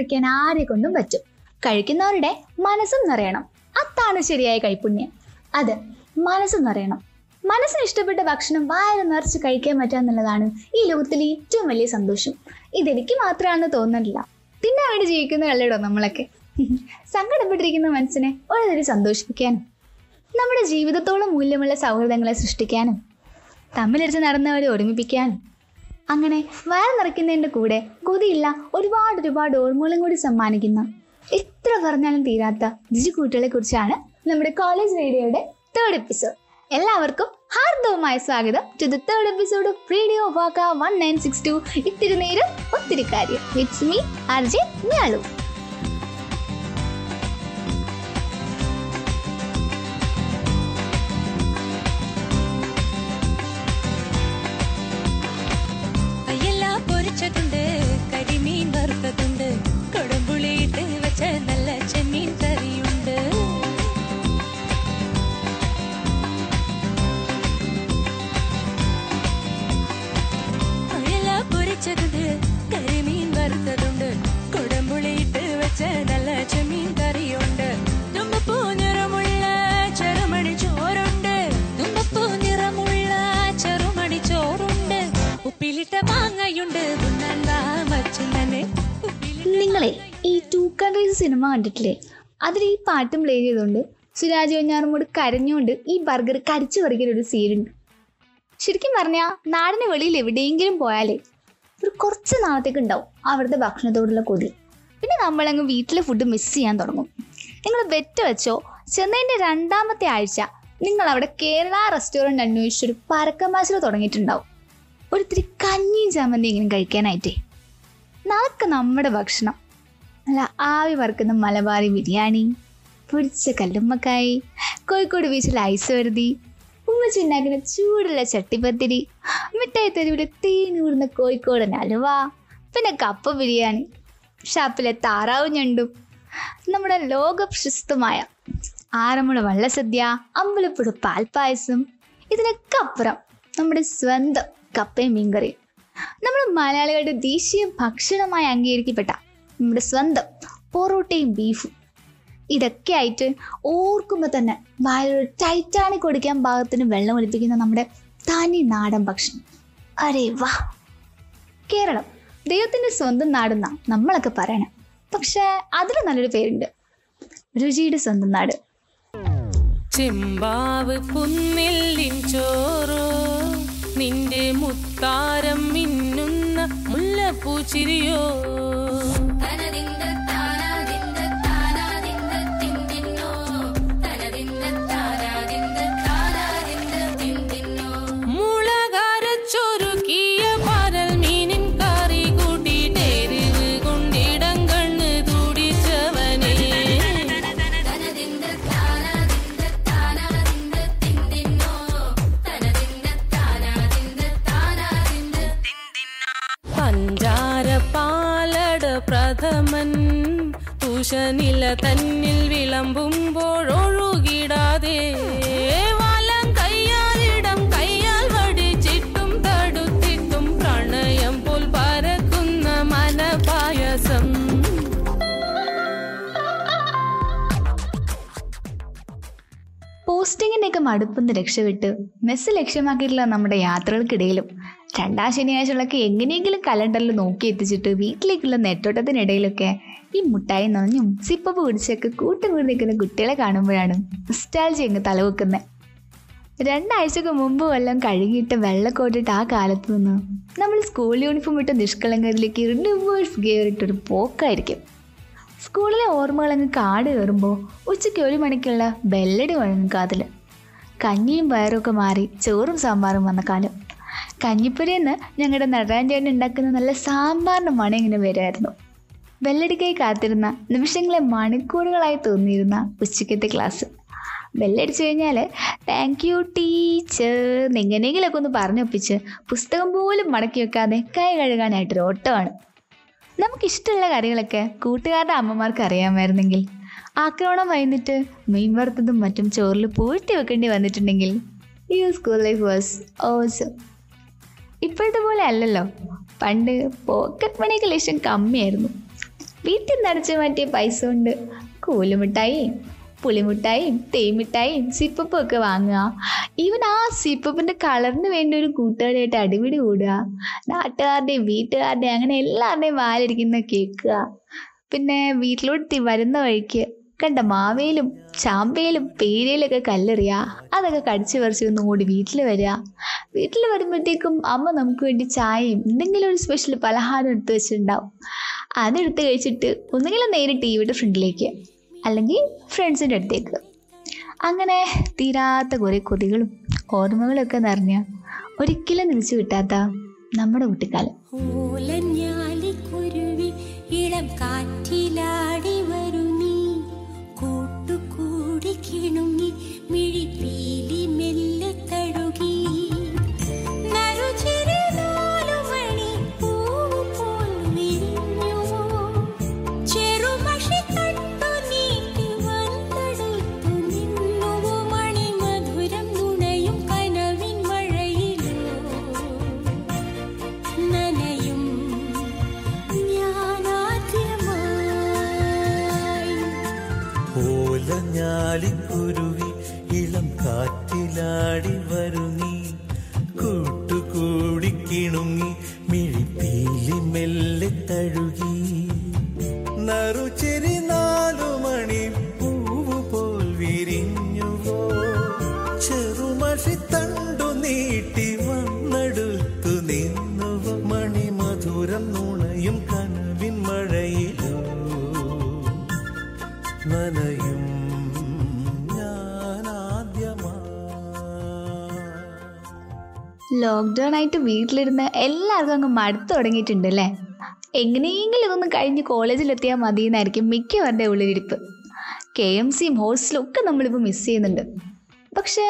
നിറയ്ക്കാൻ ആരെ കൊണ്ടും പറ്റും. കഴിക്കുന്നവരുടെ മനസ്സും നിറയണം. അതാണ് ശരിയായ കൈപുണ്യം. അത് മനസ്സ് നിറയണം. മനസ്സിന് ഇഷ്ടപ്പെട്ട ഭക്ഷണം വയറ് നിറച്ച് കഴിക്കാൻ പറ്റാന്നുള്ളതാണ് ഈ ലോകത്തിലെ ഏറ്റവും വലിയ സന്തോഷം. ഇതെനിക്ക് മാത്രമാണെന്ന് തോന്നുന്നില്ല. തിന്നാൻ വേണ്ടി ജീവിക്കുന്നതല്ലേടോ നമ്മളൊക്കെ? സങ്കടപ്പെട്ടിരിക്കുന്ന മനസ്സിനെ ഒരു സന്തോഷിപ്പിക്കാനും നമ്മുടെ ജീവിതത്തോളം മൂല്യമുള്ള സൗഹൃദങ്ങളെ സൃഷ്ടിക്കാനും തമ്മിലടിച്ച് നടന്നവരെ ഒരുമിപ്പിക്കാനും അങ്ങനെ വയർ നിറയ്ക്കുന്നതിന്റെ കൂടെ കൊതിയില്ല ഒരുപാട് ഒരുപാട് ഓർമ്മകളും കൂടി സമ്മാനിക്കുന്ന. എത്ര പറഞ്ഞാലും തീരാത്ത രുചിക്കൂട്ടുകളെ കുറിച്ചാണ് നമ്മുടെ കോളേജ് റേഡിയോയുടെ തേർഡ് എപ്പിസോഡ് എല്ലാവർക്കും ഹാർദവുമായ സ്വാഗതം to the third episode of radio Vakka one nine six two ഇത്തിരി നേരം ഒത്തിരി കാര്യം. ഇറ്റ്സ് മീ ആർ ജെ സിനിമ കണ്ടിട്ടില്ലേ? അതിൽ ഈ പാട്ടും പ്ലേ ചെയ്തുകൊണ്ട് സുരാജ് വെഞ്ഞാറുമോട് കരഞ്ഞുകൊണ്ട് ഈ ബർഗർ കടിച്ചു പറിക്കുന്ന ഒരു സീനുണ്ട് ശരിക്കും പറഞ്ഞാൽ നാടിന് വെളിയിൽ എവിടെയെങ്കിലും പോയാലേ ഒരു കുറച്ച് നാളത്തേക്ക് ഉണ്ടാവും അവിടുത്തെ ഭക്ഷണത്തോടുള്ള കൊതി. പിന്നെ നമ്മളങ്ങ് വീട്ടിലെ ഫുഡ് മിസ് ചെയ്യാൻ തുടങ്ങും. നിങ്ങൾ ബെറ്റ് വെച്ചോ ചെന്നൈന്റെ രണ്ടാമത്തെ ആഴ്ച നിങ്ങൾ അവിടെ കേരള റെസ്റ്റോറന്റ് അന്വേഷിച്ചൊരു പരക്കമാശിൽ തുടങ്ങിയിട്ടുണ്ടാവും. ഒരിത്തിരി കഞ്ഞിയും ചമ്മന്തി ഇങ്ങനെ കഴിക്കാനായിട്ടേ. നമുക്ക് നമ്മുടെ ഭക്ഷണം. നല്ല ആവി വറുക്കുന്ന മലബാറി ബിരിയാണി പൊടിച്ച കല്ലുമ്മക്കായി കോഴിക്കോട് ബീച്ചിൽ ഐസ് വരുതി ഉമ്മച്ചുണ്ടാക്കുന്ന ചൂടുള്ള ചട്ടിപ്പത്തിരി മിഠായി തെരുവിലെ തേനൂർന്ന കോഴിക്കോടൻ അലുവ പിന്നെ കപ്പ ബിരിയാണി ഷാപ്പിലെ താറാവ് ഞണ്ടും നമ്മുടെ ലോകപ്രശസ്തമായ ആറന്മുള വള്ളസദ്യ അമ്പലപ്പുഴ പാൽപ്പായസം ഇതിനൊക്കെ അപ്പുറം നമ്മുടെ സ്വന്തം കപ്പയും മീൻകറിയും. നമ്മുടെ മലയാളികളുടെ ദേശീയ ഭക്ഷണമായി അംഗീകരിക്കപ്പെട്ട നമ്മുടെ സ്വന്തം പൊറോട്ടയും ബീഫും. ഇതൊക്കെ ആയിട്ട് ഓർക്കുമ്പോൾ തന്നെ വായൊരു ടൈറ്റാനിക് കൊടുക്കാൻ ഭാഗത്തിന് വെള്ളം ഒലിപ്പിക്കുന്ന നമ്മുടെ തനി നാടൻ ഭക്ഷണം. അരേ വാ. കേരളം ദൈവത്തിന്റെ സ്വന്തം നാടെന്ന നമ്മളൊക്കെ പറയണം. പക്ഷേ അതിന് നല്ലൊരു പേരുണ്ട്. രുചിയുടെ സ്വന്തം നാട്. ചെമ്പാവ് പുന്നെല്ലിൻ ചോറോ നിന്റെ മുത്താരം മിന്നുന്ന മുല്ലപ്പൂച്ചിരിയോ തുഷനില തന്നിൽ വിളമ്പുമ്പോഴൊഴുകിടാതെ വലം കയ്യാലിടം കയ്യാൽ പോൽ പരക്കുന്ന രക്ഷപ്പെട്ട് മെസ്സ് ലക്ഷ്യമാക്കിയിട്ടുള്ള നമ്മുടെ യാത്രകൾക്കിടയിലും രണ്ടാം ശനിയാഴ്ചകളൊക്കെ എങ്ങനെയെങ്കിലും കലണ്ടറിൽ നോക്കി എത്തിച്ചിട്ട് വീട്ടിലേക്കുള്ള നെട്ടോട്ടത്തിനിടയിലൊക്കെ ഈ മുട്ടായി നനഞ്ഞും സിപ്പപ്പ് പിടിച്ചൊക്കെ കൂട്ടുകൂടി നിൽക്കുന്ന കുട്ടികളെ കാണുമ്പോഴാണ് നിസ്റ്റാൾജി അങ്ങ് തലവെക്കുന്നത് രണ്ടാഴ്ചക്ക് മുമ്പ് വല്ലതും കഴുകിയിട്ട് വെള്ളക്കോട്ടിട്ട് ആ കാലത്ത് നിന്ന് നമ്മൾ സ്കൂൾ യൂണിഫോം ഇട്ട് നിഷ്കളങ്കത്തിലേക്ക് റിവേഴ്സ് ഗിയർ പോക്കായിരിക്കും. സ്കൂളിലെ ഓർമ്മകൾ അങ്ങ് കാട് കയറുമ്പോൾ ഉച്ചയ്ക്ക് ഒരു മണിക്കുള്ള ബെല്ലടി വഴങ്ങും കാതിൽ കഞ്ഞിയും പയറുമൊക്കെ മാറി ചോറും സാമ്പാറും വന്ന കാലം. കഞ്ഞിപ്പുരയെന്ന് ഞങ്ങളുടെ നടരാജേട്ടൻ ഉണ്ടാക്കുന്ന നല്ല സാമ്പാറിന്റെ മണം ഇങ്ങനെ വരുമായിരുന്നു. ബെല്ലടിക്കായി കാത്തിരുന്ന നിമിഷങ്ങളെ മണിക്കൂറുകളായി തോന്നിയിരുന്ന ഉച്ചയ്ക്കത്തെ ക്ലാസ്. ബെല്ലടിച്ചു കഴിഞ്ഞാൽ താങ്ക് യു ടീച്ചർ എങ്ങനെയെങ്കിലുമൊക്കെ ഒന്ന് പറഞ്ഞൊപ്പിച്ച് പുസ്തകം പോലും മടക്കി വെക്കാതെ കൈ കഴുകാനായിട്ടൊരു ഓട്ടമാണ്. നമുക്കിഷ്ടമുള്ള കറികളൊക്കെ കൂട്ടുകാരുടെ അമ്മമാർക്ക് അറിയാമായിരുന്നെങ്കിൽ ആക്രമണം വൈകിട്ട് മീൻ വറുത്തതും മറ്റും ചോറിൽ പൂഴ്ത്തി വെക്കേണ്ടി വന്നിട്ടുണ്ടെങ്കിൽ you school life was awesome ഇപ്പോഴത്തെ പോലെ അല്ലല്ലോ. പണ്ട് പോക്കറ്റ് മണിക്ക് ലക്ഷം കമ്മിയായിരുന്നു. വീട്ടിൽ നിറച്ച് മാറ്റിയ പൈസ കൊണ്ട് കൂലുമിഠായിയും പുളിമിഠായിയും തേമിഠായിയും സിപ്പപ്പും ഒക്കെ വാങ്ങുക. ഈവൻ ആ സിപ്പപ്പിന്റെ കളറിന് വേണ്ടി ഒരു കൂട്ടുകാരായിട്ട് അടിപിടി കൂടുക. നാട്ടുകാരുടെയും വീട്ടുകാരുടെയും അങ്ങനെ എല്ലാവരുടെയും വാലിരിക്കുന്ന കേൾക്കുക. പിന്നെ വീട്ടിലോട്ട് വരുന്ന വഴിക്ക് കണ്ട മാവേലും ചാമ്പയിലും പേരയിലൊക്കെ കല്ലെറിയുക അതൊക്കെ കടിച്ചു പറിച്ച് ഒന്ന് ഓടി വീട്ടിൽ വരിക വീട്ടിൽ വരുമ്പോഴത്തേക്കും അമ്മ നമുക്ക് വേണ്ടി ചായയും എന്തെങ്കിലും ഒരു സ്പെഷ്യൽ പലഹാരം എടുത്ത് വെച്ചിട്ടുണ്ടാവും. അതെടുത്ത് കഴിച്ചിട്ട് ഒന്നുകിലും നേരെ ടി വിയുടെ ഫ്രണ്ടിലേക്ക് അല്ലെങ്കിൽ ഫ്രണ്ട്സിന്റെ അടുത്തേക്ക്. അങ്ങനെ തീരാത്ത കുറേ കൊതികളും ഓർമ്മകളൊക്കെ നിറഞ്ഞ ഒരിക്കലും നിലച്ചു കിട്ടാത്ത നമ്മുടെ കുട്ടിക്കാലം. ഇളം കാറ്റിലാടി ഓലഞ്ഞാലിക്കുരുവി ഇളം കാറ്റിലാടി വരു ലോക്ക്ഡൗൺ ആയിട്ട് വീട്ടിലിരുന്ന് എല്ലാവർക്കും അങ്ങ് മടുത്തു തുടങ്ങിയിട്ടുണ്ട് അല്ലേ എങ്ങനെയെങ്കിലും ഇതൊന്ന് കഴിഞ്ഞ് കോളേജിലെത്തിയാൽ മതി എന്നായിരിക്കും മിക്കവരുടെ ഉള്ളിലിരിപ്പ്. കെ എം സിയും ഹോസ്റ്റലും ഒക്കെ നമ്മളിപ്പോൾ മിസ് ചെയ്യുന്നുണ്ട്. പക്ഷേ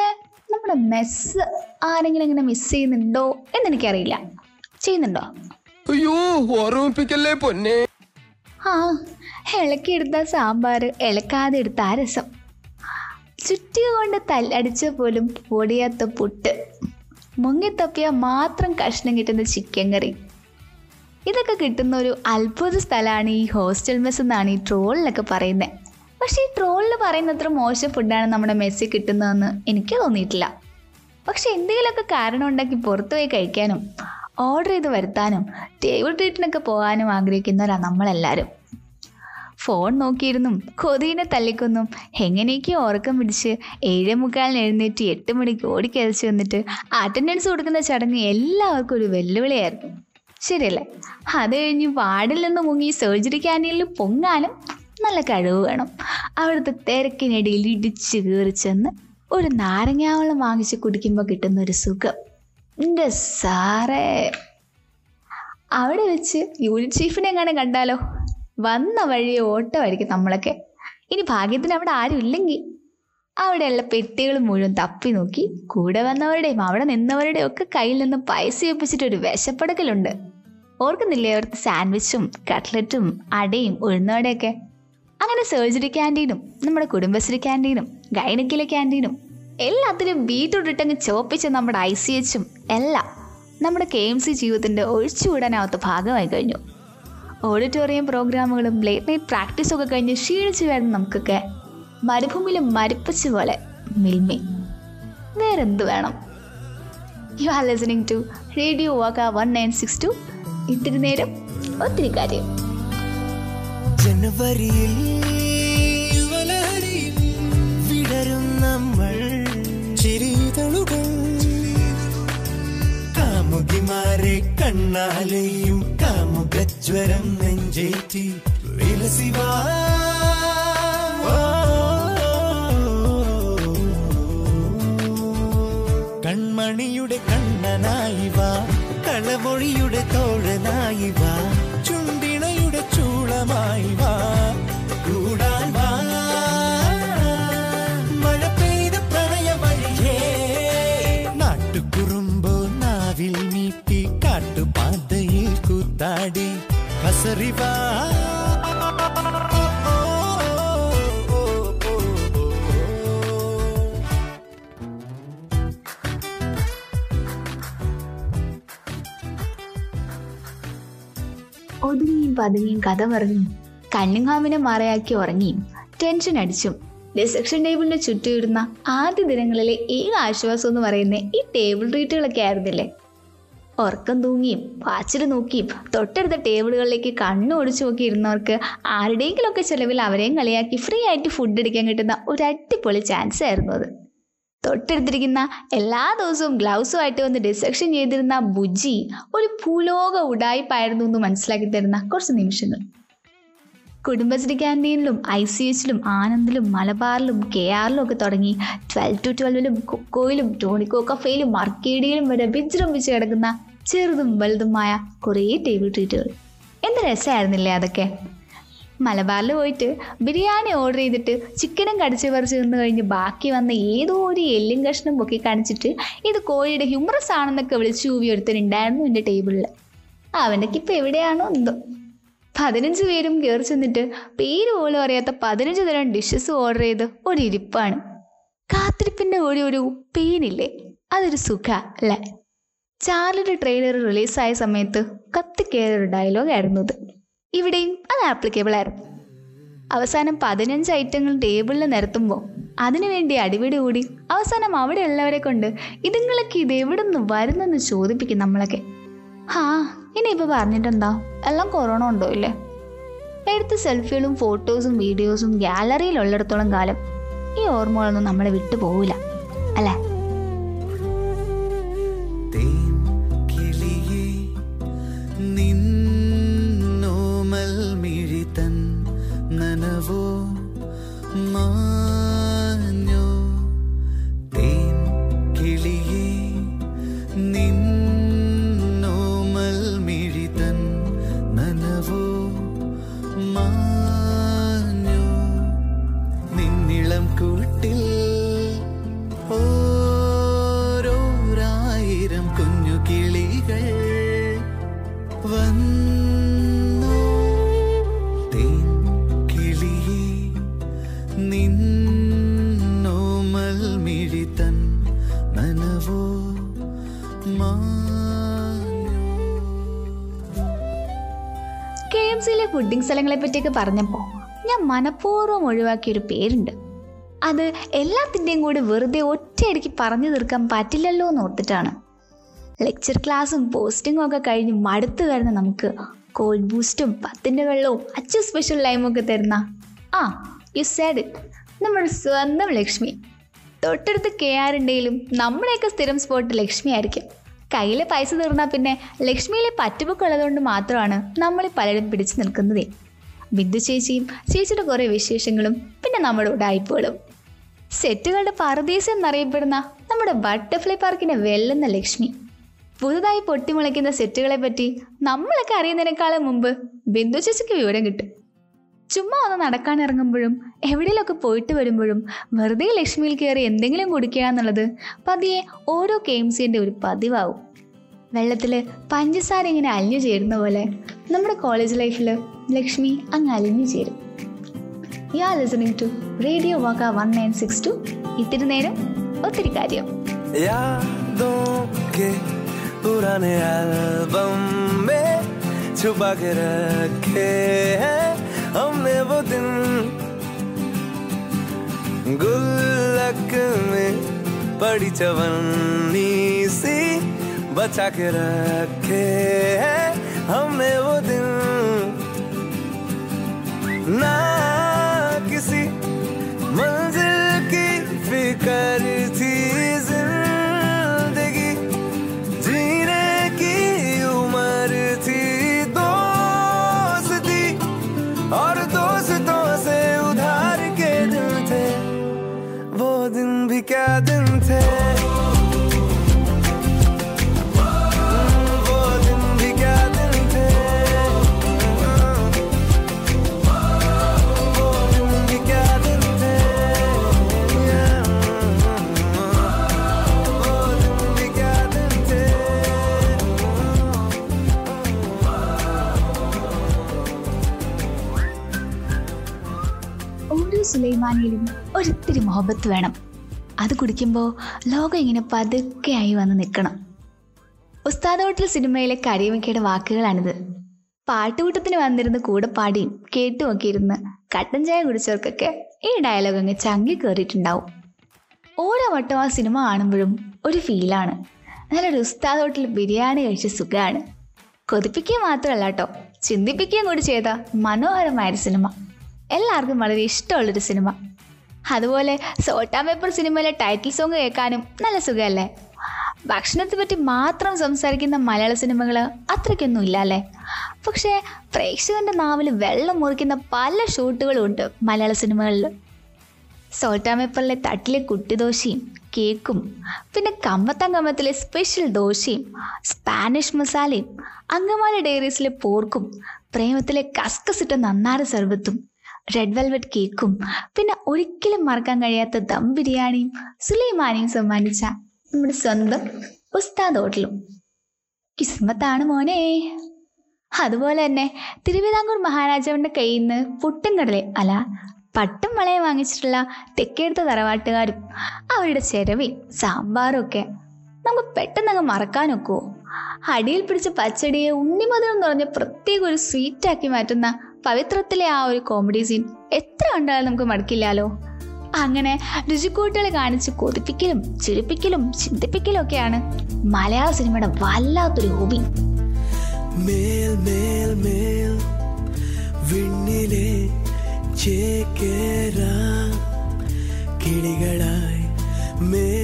നമ്മുടെ മെസ്സ് ആരെങ്കിലും അങ്ങനെ മിസ് ചെയ്യുന്നുണ്ടോ എന്നെനിക്കറിയില്ല. ചെയ്യുന്നുണ്ടോ? അയ്യോ ഓർമ്മിപ്പിക്കല്ലേ പൊന്നെ. ആ ഇളക്കിയെടുത്ത സാമ്പാർ ഇളക്കാതെ എടുത്ത ആ രസം ചുറ്റിക കൊണ്ട് തല്ലടിച്ച പോലും പൊടിയാത്ത പുട്ട്. മുങ്ങിത്തപ്പിയ മാത്രം കഷ്ണം കിട്ടുന്ന ചിക്കൻ കറി. ഇതൊക്കെ കിട്ടുന്ന ഒരു അത്ഭുത സ്ഥലമാണ് ഈ ഹോസ്റ്റൽ മെസ് എന്നാണ് ഈ ട്രോളിലൊക്കെ പറയുന്നത് പക്ഷേ ഈ ട്രോളിൽ പറയുന്നത്ര മോശം ഫുഡാണ് നമ്മുടെ മെസ്സിൽ കിട്ടുന്നതെന്ന് എനിക്ക് തോന്നിയിട്ടില്ല. പക്ഷെ എന്തെങ്കിലുമൊക്കെ കാരണം ഉണ്ടാക്കി പുറത്തുപോയി കഴിക്കാനും ഓർഡർ ചെയ്ത് വരുത്താനും ടേബിൾ ട്രീറ്റിനൊക്കെ പോകാനും ആഗ്രഹിക്കുന്നവരാണ് നമ്മളെല്ലാവരും. ഫോൺ നോക്കിയിരുന്നും കൊതിനെ തല്ലിക്കൊന്നും. എങ്ങനെയൊക്കെയോ ഉറക്കം പിടിച്ച് ഏഴേ മുക്കാലിന് എഴുന്നേറ്റ് എട്ട് മണിക്ക് ഓടിക്കഴിച്ചു വന്നിട്ട് അറ്റൻഡൻസ് കൊടുക്കുന്ന ചടങ്ങ് എല്ലാവർക്കും ഒരു വെല്ലുവിളിയായിരുന്നു. ശരിയല്ലേ? അത് കഴിഞ്ഞ് വാർഡിൽ നിന്ന് മുങ്ങി സർജറി ക്യാന്റീനിൽ പൊങ്ങാനും നല്ല കഴിവ് വേണം. അവിടുത്തെ തിരക്കിനിടയിൽ ഇടിച്ച് കയറി ചെന്ന് ഒരു നാരങ്ങാവളം വാങ്ങിച്ച് കുടിക്കുമ്പോൾ കിട്ടുന്ന ഒരു സുഖം. എന്റെ സാറേ. അവിടെ വെച്ച് യൂണിറ്റ് ചീഫിനെ എങ്ങനെ കണ്ടാലോ? വന്ന വഴി ഓട്ടമായിരിക്കും നമ്മളൊക്കെ. ഇനി ഭാഗ്യത്തിന് അവിടെ ആരും ഇല്ലെങ്കിൽ അവിടെയുള്ള പെട്ടികൾ മുഴുവൻ തപ്പി നോക്കി കൂടെ വന്നവരുടെയും അവിടെ നിന്നവരുടെയും ഒക്കെ കയ്യിൽ നിന്ന് പൈസ ഒപ്പിച്ചിട്ട് ഒരു വിശപ്പെടുക്കലുണ്ട്. ഓർക്കുന്നില്ലേ അവർക്ക് സാൻഡ്വിച്ചും കട്ട്ലറ്റും അടയും ഉഴുന്നവടെയൊക്കെ? അങ്ങനെ സർജറി ക്യാന്റീനും നമ്മുടെ കുടുംബശ്രീ ക്യാന്റീനും ഗൈനക്കിലെ ക്യാന്റീനും എല്ലാത്തിനും ബീറ്റ്റൂട്ട് ഇട്ടങ്ങ് ചോപ്പിച്ച് നമ്മുടെ ഐ സി എച്ചും എല്ലാം നമ്മുടെ കെ എം സി ജീവിതത്തിന്റെ ഒഴിച്ചുകൂടാനാവാത്ത ഭാഗമായി കഴിഞ്ഞു. ഓഡിറ്റോറിയം പ്രോഗ്രാമുകളും ലേറ്റ് നൈറ്റ് പ്രാക്ടീസും ഒക്കെ കഴിഞ്ഞ് ക്ഷീണിച്ചു വരുന്ന നമുക്കൊക്കെ മരുഭൂമിയിൽ മരുപ്പച്ച പോലെ മിൽമി. വേറെന്ത് വേണം? You are listening to radio Vakka one nine six two ഇത്തിരി നേരം ഒത്തിരി കാര്യം. ജനുവരിയിൽ കാമുകിമാരെ കണ്ണാലെയും കാമുകജ്വരം നെഞ്ചേറ്റി വിലസിവാ കൺമണിയുടെ കണ്ണനായി വാ കളമൊഴിയുടെ തോഴനായി വാ ചുണ്ടിണയുടെ ചൂളമായി വാ. ഹസറിവാ ഒതുങ്ങിയും പതുങ്ങിയും കഥ പറഞ്ഞു കണ്ണുങ്ങാമിനെ മറയാക്കി ഉറങ്ങിയും ടെൻഷൻ അടിച്ചും ഡിസക്ഷൻ ടേബിളിന് ചുറ്റും ഇടുന്ന ആദ്യ ദിനങ്ങളിലെ ഏക ആശ്വാസം എന്ന് പറയുന്ന ഈ ടേബിൾ ട്രീറ്റുകളൊക്കെ ആയിരുന്നില്ലേ? ഉറക്കം തൂങ്ങിയും വാച്ചിൽ നോക്കിയും തൊട്ടടുത്ത ടേബിളുകളിലേക്ക് കണ്ണു ഒടിച്ചു നോക്കി ഇരുന്നവർക്ക് ആരുടെയെങ്കിലുമൊക്കെ ചിലവിൽ അവരെയും കളിയാക്കി ഫ്രീ ആയിട്ട് ഫുഡ് അടിക്കാൻ കിട്ടുന്ന ഒരു അടിപൊളി ചാൻസ് ആയിരുന്നു അത്. തൊട്ടെടുത്തിരിക്കുന്ന എല്ലാ ദിവസവും ഗ്ലൗസുമായിട്ട് വന്ന് ഡിസക്ഷൻ ചെയ്തിരുന്ന ബുജി ഒരു ഭൂലോക ഉടായ്പായിരുന്നു എന്ന് മനസ്സിലാക്കി തരുന്ന കുറച്ച് നിമിഷങ്ങൾ. കുടുംബശ്രീ ക്യാന്റീനിലും ഐ സി എച്ചിലും ആനന്ദിലും മലബാറിലും കെ ആറിലും ഒക്കെ തുടങ്ങി ട്വൽവ് ടു ട്വൽവിലും കൊക്കോയിലും ടോണിക്കോ കഫയിലും മർക്കേഡിയിലും വരെ വിജൃംഭിച്ച് കിടക്കുന്ന ചെറുതും വലുതുമായ കുറേ ടേബിൾ ട്രീറ്റുകൾ എന്ത് രസമായിരുന്നില്ലേ അതൊക്കെ? മലബാറിൽ പോയിട്ട് ബിരിയാണി ഓർഡർ ചെയ്തിട്ട് ചിക്കനും കടിച്ച് പറിച്ച് നിന്ന് കഴിഞ്ഞ് ബാക്കി വന്ന ഏതോ ഒരു എല്ലും കഷ്ണം പൊക്കി കാണിച്ചിട്ട് ഇത് കോഴിയുടെ ഹ്യൂമറസ് ആണെന്നൊക്കെ വിളിച്ചു ചൂവി ഒരുത്തനുണ്ടായിരുന്നു എന്റെ ടേബിളിൽ അവനൊക്കെ ഇപ്പം എവിടെയാണോ എന്തോ. പതിനഞ്ച് പേരും കയറി ചെന്നിട്ട് പേര് പോലും അറിയാത്ത പതിനഞ്ച് തരം ഡിഷസ് ഓർഡർ ചെയ്ത് ഒരു ഇരിപ്പാണ് കാത്തിരിപ്പിന്റെ ഒരു ഒരു പെയിനില്ലേ അതൊരു സുഖ അല്ലേ? ചാർലിയുടെ ട്രെയിലർ റിലീസായ സമയത്ത് കത്തിക്കേറിയ ഒരു ഡയലോഗായിരുന്നു ഇത്. ഇവിടെയും അത് ആപ്ലിക്കബിൾ ആയിരുന്നു. അവസാനം പതിനഞ്ച് ഐറ്റങ്ങൾ ടേബിളിൽ നിരത്തുമ്പോൾ അതിനുവേണ്ടി അടിപിടി കൂടി അവസാനം അവിടെ ഉള്ളവരെ കൊണ്ട് ഇതുങ്ങളൊക്കെ ഇത് എവിടെ നിന്ന് വരുന്നെന്ന് ചോദിപ്പിക്കും നമ്മളൊക്കെ. ഹാ ഇനിയിപ്പോൾ പറഞ്ഞിട്ടെന്താ? എല്ലാം കൊറോണ ഉണ്ടോ ഇല്ലേ? എടുത്ത സെൽഫികളും ഫോട്ടോസും വീഡിയോസും ഗാലറിയിലുള്ളിടത്തോളം കാലം ഈ ഓർമ്മകളൊന്നും നമ്മളെ വിട്ടു പോവില്ല അല്ലേ? ഫുഡിംഗ് സ്ഥലങ്ങളെ പറ്റിയൊക്കെ പറഞ്ഞപ്പോൾ ഞാൻ മനഃപൂർവം ഒഴിവാക്കിയൊരു പേരുണ്ട്. അത് എല്ലാത്തിന്റെയും കൂടി വെറുതെ ഒറ്റയടിക്ക് പറഞ്ഞു തീർക്കാൻ പറ്റില്ലല്ലോ എന്ന് ഓർത്തിട്ടാണ്. ലെക്ചർ ക്ലാസ്സും പോസ്റ്റിങ്ങും ഒക്കെ കഴിഞ്ഞ് മടുത്തു വരുന്ന നമുക്ക് കോൾഡ് ബൂസ്റ്റും പത്തിന്റെ വെള്ളവും അച്ചു സ്പെഷ്യൽ ലൈമും ഒക്കെ തരുന്ന. ആ യു സാഡ് ഇറ്റ് നമ്മുടെ സ്വന്തം ലക്ഷ്മി. തൊട്ടടുത്ത് കെ ആർ ഉണ്ടെങ്കിലും നമ്മുടെയൊക്കെ സ്ഥിരം സ്പോട്ട് ലക്ഷ്മി ആയിരിക്കും. കയ്യിലെ പൈസ തീർന്നാൽ പിന്നെ ലക്ഷ്മിയിലെ പറ്റുപൊക്കെ ഉള്ളതുകൊണ്ട് മാത്രമാണ് നമ്മൾ പലരും പിടിച്ചു നിൽക്കുന്നതേ. ബിന്ദു ചേച്ചിയും ചേച്ചിയുടെ കുറേ വിശേഷങ്ങളും പിന്നെ നമ്മുടെ ഉടായ്പകളും. സെറ്റുകളുടെ പർദീസ് എന്നറിയപ്പെടുന്ന നമ്മുടെ ബട്ടർഫ്ലൈ പാർക്കിനെ വെല്ലുന്ന ലക്ഷ്മി. പുതുതായി പൊട്ടിമുളയ്ക്കുന്ന സെറ്റുകളെ പറ്റി നമ്മളൊക്കെ അറിയുന്നതിനേക്കാളും മുമ്പ് ബിന്ദു ചേച്ചിക്ക് വിവരം കിട്ടും. ചുമ്മാ ഒന്ന് നടക്കാൻ ഇറങ്ങുമ്പോഴും എവിടെയെങ്കിലുമൊക്കെ പോയിട്ട് വരുമ്പോഴും വെറുതെ ലക്ഷ്മിയിൽ കയറി എന്തെങ്കിലും കുടിക്കുക എന്നുള്ളത് പതിയെ ഓരോ കെയിംസിൻ്റെ ഒരു പതിവാവും വെള്ളത്തിൽ പഞ്ചസാര ഇങ്ങനെ അലിഞ്ഞു ചേരുന്ന പോലെ നമ്മുടെ കോളേജ് ലൈഫിൽ ലക്ഷ്മി അങ്ങ് അലിഞ്ഞു ചേരും you're listening to radio Vaakka one nine six two ഇത്തിരി നേരം ഒത്തിരി കാര്യം यादों के पुराने एल्बम में छुपा के रखे हैं हमने वो दिन गुल्लक में पड़ी चवन्नी सी बचा के रखे हैं। हमने वो दिन ना क्या दिन थे वो दिन भी क्या दिन थे वो दिन भी क्या दिन थे वो दिन भी क्या दिन थे ഓരോ സുലൈമാനിയിലും ഒരിത്തിരി മുഹബത്ത് വേണം അത് കുടിക്കുമ്പോൾ ലോകം ഇങ്ങനെ പതുക്കെയായി വന്ന് നിൽക്കണം. ഉസ്താദ് ഹോട്ടൽ സിനിമയിലെ കരിയമ്മയ്ക്കയുടെ വാക്കുകളാണിത്. പാട്ടുകൂട്ടത്തിന് വന്നിരുന്ന് കൂടെ പാടിയും കേട്ടുമൊക്കെ ഇരുന്ന് കട്ടൻ ചായ കുടിച്ചവർക്കൊക്കെ ഈ ഡയലോഗ് അങ്ങ് ചങ്കി കയറിയിട്ടുണ്ടാവും ഓരോ വട്ടം ആ സിനിമ കാണുമ്പോഴും ഒരു ഫീലാണ് നല്ലൊരു ഉസ്താദ് ഹോട്ടൽ ബിരിയാണി കഴിച്ച സുഖമാണ് കൊതിപ്പിക്കുക മാത്രമല്ല കേട്ടോ ചിന്തിപ്പിക്കുകയും കൂടി ചെയ്ത മനോഹരമായൊരു സിനിമ. എല്ലാവർക്കും വളരെ ഇഷ്ടമുള്ളൊരു സിനിമ. അതുപോലെ സോട്ടാ പേപ്പർ സിനിമയിലെ ടൈറ്റിൽ സോങ് കേൾക്കാനും നല്ല സുഖമല്ലേ? ഭക്ഷണത്തെ പറ്റി മാത്രം സംസാരിക്കുന്ന മലയാള സിനിമകൾ അത്രയ്ക്കൊന്നും ഇല്ല അല്ലേ പക്ഷേ പ്രേക്ഷകന്റെ നാവിൽ വെള്ളം മുറിക്കുന്ന പല ഷൂട്ടുകളും ഉണ്ട് മലയാള സിനിമകളിൽ സോൾട്ടാ പേപ്പറിലെ തട്ടിലെ കുട്ടിദോശയും കേക്കും പിന്നെ കമ്മത്താം കമ്മത്തിലെ സ്പെഷ്യൽ ദോശയും സ്പാനിഷ് മസാലയും അങ്കമാലി ഡയറീസിലെ പോർക്കും പ്രേമത്തിലെ കസ്കസിട്ട നന്നാര സർബത്തും റെഡ് വെൽവെറ്റ് കേക്കും പിന്നെ ഒരിക്കലും മറക്കാൻ കഴിയാത്ത ദം ബിരിയാണിയും സുലൈമാനിയും സമ്മാനിച്ച നമ്മുടെ സ്വന്തം ഉസ്താദ് ഹോട്ടലും. കിസ്മത്താണ് മോനെ. അതുപോലെ തന്നെ തിരുവിതാംകൂർ മഹാരാജാവിന്റെ കയ്യിൽ നിന്ന് പുട്ടും കടലേ അല്ല പട്ടും വളയും വാങ്ങിച്ചിട്ടുള്ള തെക്കേടുത്ത തറവാട്ടുകാരും അവരുടെ ചെരവി സാമ്പാറും ഒക്കെ നമുക്ക് പെട്ടെന്ന് അങ്ങ് മറക്കാനൊക്കുമോ അടിയിൽ പിടിച്ച പച്ചടിയെ ഉണ്ണിമധുരം എന്ന് പറഞ്ഞ പ്രത്യേക ഒരു സ്വീറ്റാക്കി മാറ്റുന്ന പവിത്രത്തിലെ ആ ഒരു കോമഡി സീൻ എത്ര കണ്ടാലും നമുക്ക് മടുക്കില്ലാലോ അങ്ങനെ രുചിക്കൂട്ടുകൾ കാണിച്ച് കൊതിപ്പിക്കലും ചിരിപ്പിക്കലും ചിന്തിപ്പിക്കലും ഒക്കെയാണ് മലയാള സിനിമയുടെ വല്ലാത്തൊരു ഹോബി മേൽ മേൽ മേൽ കിളികളായി മേൽ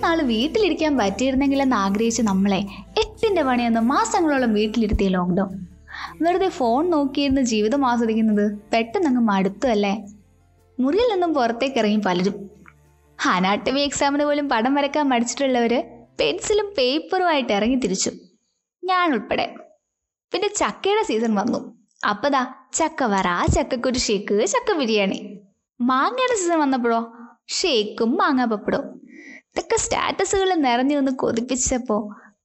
നാൾ വീട്ടിലിരിക്കാൻ പറ്റിയിരുന്നെങ്കിലെന്ന് ആഗ്രഹിച്ച് നമ്മളെ എട്ടിന്റെ പണിയൊന്ന് മാസങ്ങളോളം വീട്ടിലിരുത്തിയ ലോക്ക്ഡൗൺ വെറുതെ ഫോൺ നോക്കിയിരുന്ന് ജീവിതം ആസ്വദിക്കുന്നത് പെട്ടെന്നങ്ങ് മടുത്തു അല്ലേ മുറിയിൽ നിന്നും പുറത്തേക്ക് ഇറങ്ങി പലരും. അനാട്ടമി എക്സാമിന് പോലും പടം വരക്കാൻ മടിച്ചിട്ടുള്ളവർ പെൻസിലും പേപ്പറുമായിട്ട് ഇറങ്ങി തിരിച്ചു. ഞാൻ ഉൾപ്പെടെ. പിന്നെ ചക്കയുടെ സീസൺ വന്നു. അപ്പതാ ചക്ക വറ ചക്കക്കുരു ഷേക്ക് ചക്ക ബിരിയാണി. മാങ്ങയുടെ സീസൺ വന്നപ്പോഴോ? ഷേക്കും മാങ്ങാ ഇതൊക്കെ സ്റ്റാറ്റസുകൾ നിറഞ്ഞു നിന്ന് കൊതിപ്പിച്ചപ്പോ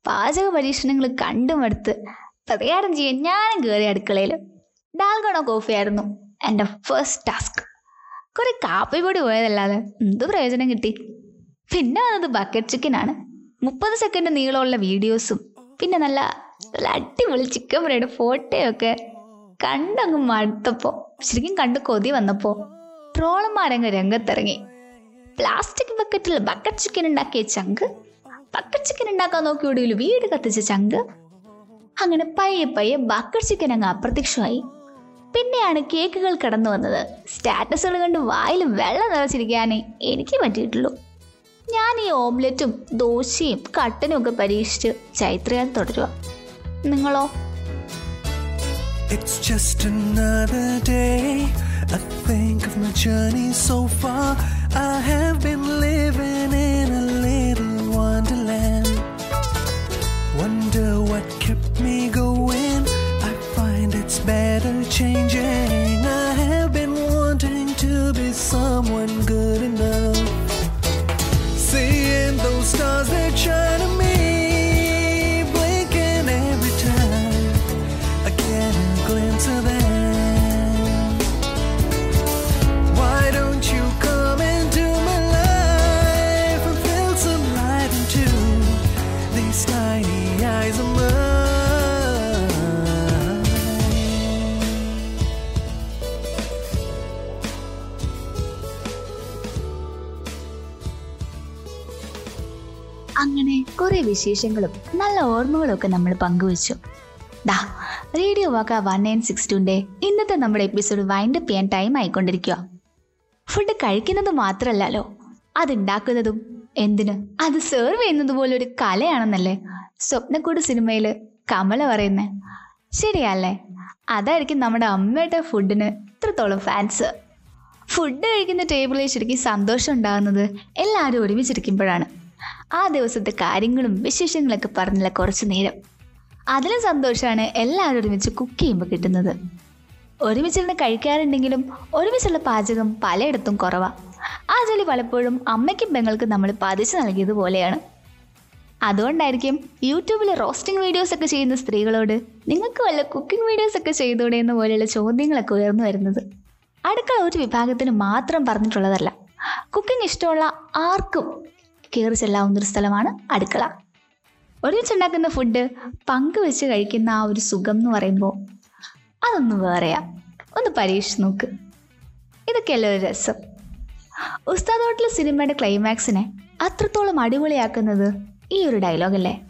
പാചക പരീക്ഷണങ്ങൾ കണ്ടുമടുത്ത് പ്രതികാരം ചെയ്യാൻ ഞാനും കയറി അടുക്കളയിൽ. ഡാൽഗണോ കോഫി ആയിരുന്നു എന്റെ ഫസ്റ്റ് ടാസ്ക് കുറെ കാപ്പി പൊടി പോയതല്ലാതെ എന്ത് പ്രയോജനം കിട്ടി? പിന്നെ വന്നത് ബക്കറ്റ് ചിക്കനാണ് മുപ്പത് സെക്കൻഡ് നീളമുള്ള വീഡിയോസും പിന്നെ നല്ല നല്ല അടിപൊളി ചിക്കൻ ഫ്രൈഡ് ഫോട്ടോയൊക്കെ കണ്ടങ്ങ് മടുത്തപ്പോ ശരിക്കും കണ്ട് കൊതി വന്നപ്പോ ട്രോളന്മാരങ്ങ് രംഗത്തിറങ്ങി. പ്ലാസ്റ്റിക് ബക്കറ്റിൽ ബക്കറ്റ് ചിക്കൻ ഉണ്ടാക്കിയ ചങ്ക്. ബക്കറ്റ് ചിക്കൻ ഉണ്ടാക്കാൻ നോക്കി ഒടുവിൽ വീട് കത്തിച്ച ചങ്ക്. അങ്ങനെ പയ്യെ പയ്യെ ബക്കറ്റ് ചിക്കൻ അങ്ങ് അപ്രത്യക്ഷമായി. പിന്നെയാണ് കേക്കുകൾ കടന്നു വന്നത്. സ്റ്റാറ്റസുകൾ കണ്ട് വായിൽ വെള്ളം നിറച്ചിരിക്കാനേ എനിക്ക് പറ്റിയിട്ടുള്ളൂ. ഞാൻ ഈ ഓംലെറ്റും ദോശയും കട്ടനും ഒക്കെ പരീക്ഷിച്ച് ചൈത്രയാൻ തുടരുക നിങ്ങളോ? It's just another day. I think of my journey so far. I have been living in a little wonderland. Wonder what kept me going. I find it's better changing. I have been wanting to be someone good enough. വിശേഷങ്ങളും നല്ല ഓർമ്മകളും ഒക്കെ നമ്മൾ പങ്കുവച്ചു. ദാ radio വാക്ക one nine six ടുന്റെ ഇന്നത്തെ നമ്മുടെ എപ്പിസോഡ് വൈൻഡ് അപ്പ് ചെയ്യാൻ ടൈം ആയിക്കൊണ്ടിരിക്കുക ഫുഡ് കഴിക്കുന്നത് മാത്രമല്ലല്ലോ അതുണ്ടാക്കുന്നതും എന്തിന്? അത് സെർവ് ചെയ്യുന്നത് പോലെ ഒരു കലയാണെന്നല്ലേ? സ്വപ്നക്കൂട് സിനിമയിൽ കമല പറയുന്നത് ശരിയല്ലേ? അതായിരിക്കും നമ്മുടെ അമ്മയുടെ ഫുഡിന് ഇത്രത്തോളം ഫാൻസ് ഫുഡ് കഴിക്കുന്ന ടേബിളിൽ ശരിക്കും സന്തോഷം ഉണ്ടാകുന്നത് എല്ലാവരും ഒരുമിച്ചിരിക്കുമ്പോഴാണ്. ആ ദിവസത്തെ കാര്യങ്ങളും വിശേഷങ്ങളൊക്കെ പറഞ്ഞില്ല കുറച്ച് നേരം. അതിലും സന്തോഷമാണ് എല്ലാവരും ഒരുമിച്ച് കുക്ക് ചെയ്യുമ്പോൾ കിട്ടുന്നത്. ഒരുമിച്ചിരുന്ന് കഴിക്കാറുണ്ടെങ്കിലും ഒരുമിച്ചുള്ള പാചകം പലയിടത്തും കുറവാണ് ആ ജോലി പലപ്പോഴും അമ്മയ്ക്കും പെങ്ങൾക്കും നമ്മൾ പതിച്ചു നൽകിയതുപോലെയാണ് അതുകൊണ്ടായിരിക്കും യൂട്യൂബിൽ റോസ്റ്റിംഗ് വീഡിയോസ് ഒക്കെ ചെയ്യുന്ന സ്ത്രീകളോട് നിങ്ങൾക്ക് വല്ല കുക്കിംഗ് വീഡിയോസ് ഒക്കെ ചെയ്തൂടെ എന്ന പോലെയുള്ള ചോദ്യങ്ങളൊക്കെ ഉയർന്നു വരുന്നത്. അടുക്കള ഒരു വിഭാഗത്തിന് മാത്രം പറഞ്ഞിട്ടുള്ളതല്ല. കുക്കിംഗ് ഇഷ്ടമുള്ള ആർക്കും കയറി ചെല്ലാവുന്ന ഒരു സ്ഥലമാണ് അടുക്കള. ഒരുമിച്ചുണ്ടാക്കുന്ന ഫുഡ് പങ്കുവെച്ച് കഴിക്കുന്ന ആ ഒരു സുഖം എന്ന് പറയുമ്പോൾ അതൊന്ന് വേറെയാ. ഒന്ന് പരീക്ഷിച്ച് നോക്ക്. ഇതൊക്കെയല്ലേ ഒരു രസം? ഉസ്താദ് ഹോട്ടൽ സിനിമയുടെ ക്ലൈമാക്സിനെ അത്രത്തോളം അടിപൊളിയാക്കുന്നത് ഈ ഒരു ഡയലോഗല്ലേ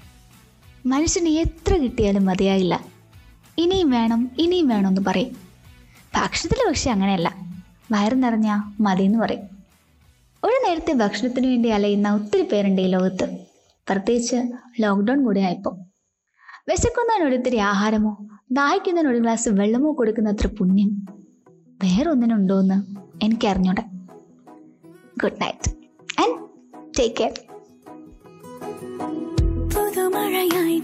മനുഷ്യന് എത്ര കിട്ടിയാലും മതിയായില്ല. ഇനിയും വേണം ഇനിയും വേണം എന്ന് പറയും. ഭക്ഷണത്തിൽ പക്ഷെ അങ്ങനെയല്ല. വയറ് നിറഞ്ഞാൽ മതിയെന്ന് പറയും. ഒരു നേരത്തെ ഭക്ഷണത്തിന് വേണ്ടി അലയുന്ന ഒത്തിരി പേരുണ്ട് ഈ ലോകത്ത്. പ്രത്യേകിച്ച് ലോക്ക്ഡൗൺ കൂടെ ആയപ്പോൾ വിശക്കുന്നതിനൊരിത്തിരി ആഹാരമോ ദാഹിക്കുന്നതിന് ഒരു ഗ്ലാസ് വെള്ളമോ കൊടുക്കുന്ന അത്ര പുണ്യം വേറൊന്നിനുണ്ടോ എന്ന് എനിക്കറിഞ്ഞൂടെ. Good night and take care പുതുമഴയായി